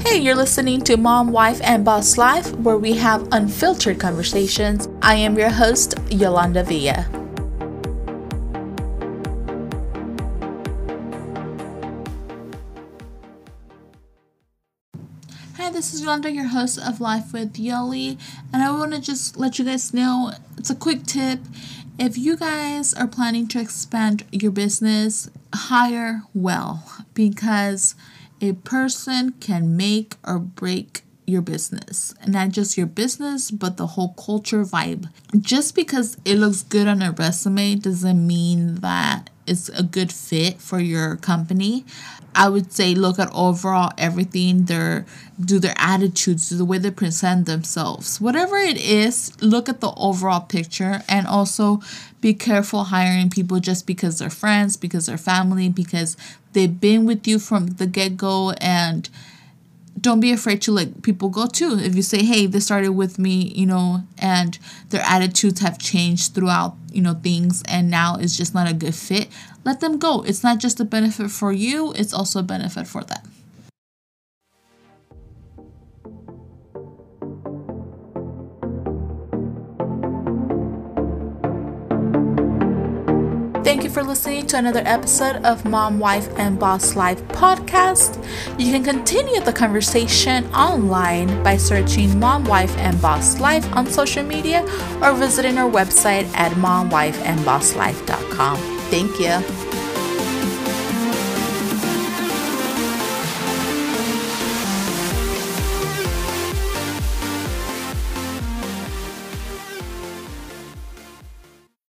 Hey, you're listening to Mom, Wife, and Boss Life, where we have unfiltered conversations. I am your host, Yolanda Villa. Hi, this is Yolanda, your host of Life with Yoli, and I want to just let you guys know it's a quick tip. If you guys are planning to expand your business, hire well because a person can make or break your business. Not just your business, but the whole culture vibe. Just because it looks good on a resume doesn't mean that it's a good fit for your company. I would say look at overall everything, their do their attitudes, the way they present themselves. Whatever it is, look at the overall picture and also be careful hiring people just because they're friends, because they're family, because they've been with you from the get-go and don't be afraid to let people go too. If you say, hey, this started with me, you know, and their attitudes have changed throughout, you know, things and now it's just not a good fit, let them go. It's not just a benefit for you, it's also a benefit for them. Thank you for listening to another episode of Mom, Wife, and Boss Life podcast. You can continue the conversation online by searching Mom, Wife, and Boss Life on social media or visiting our website at momwifeandbosslife.com. Thank you.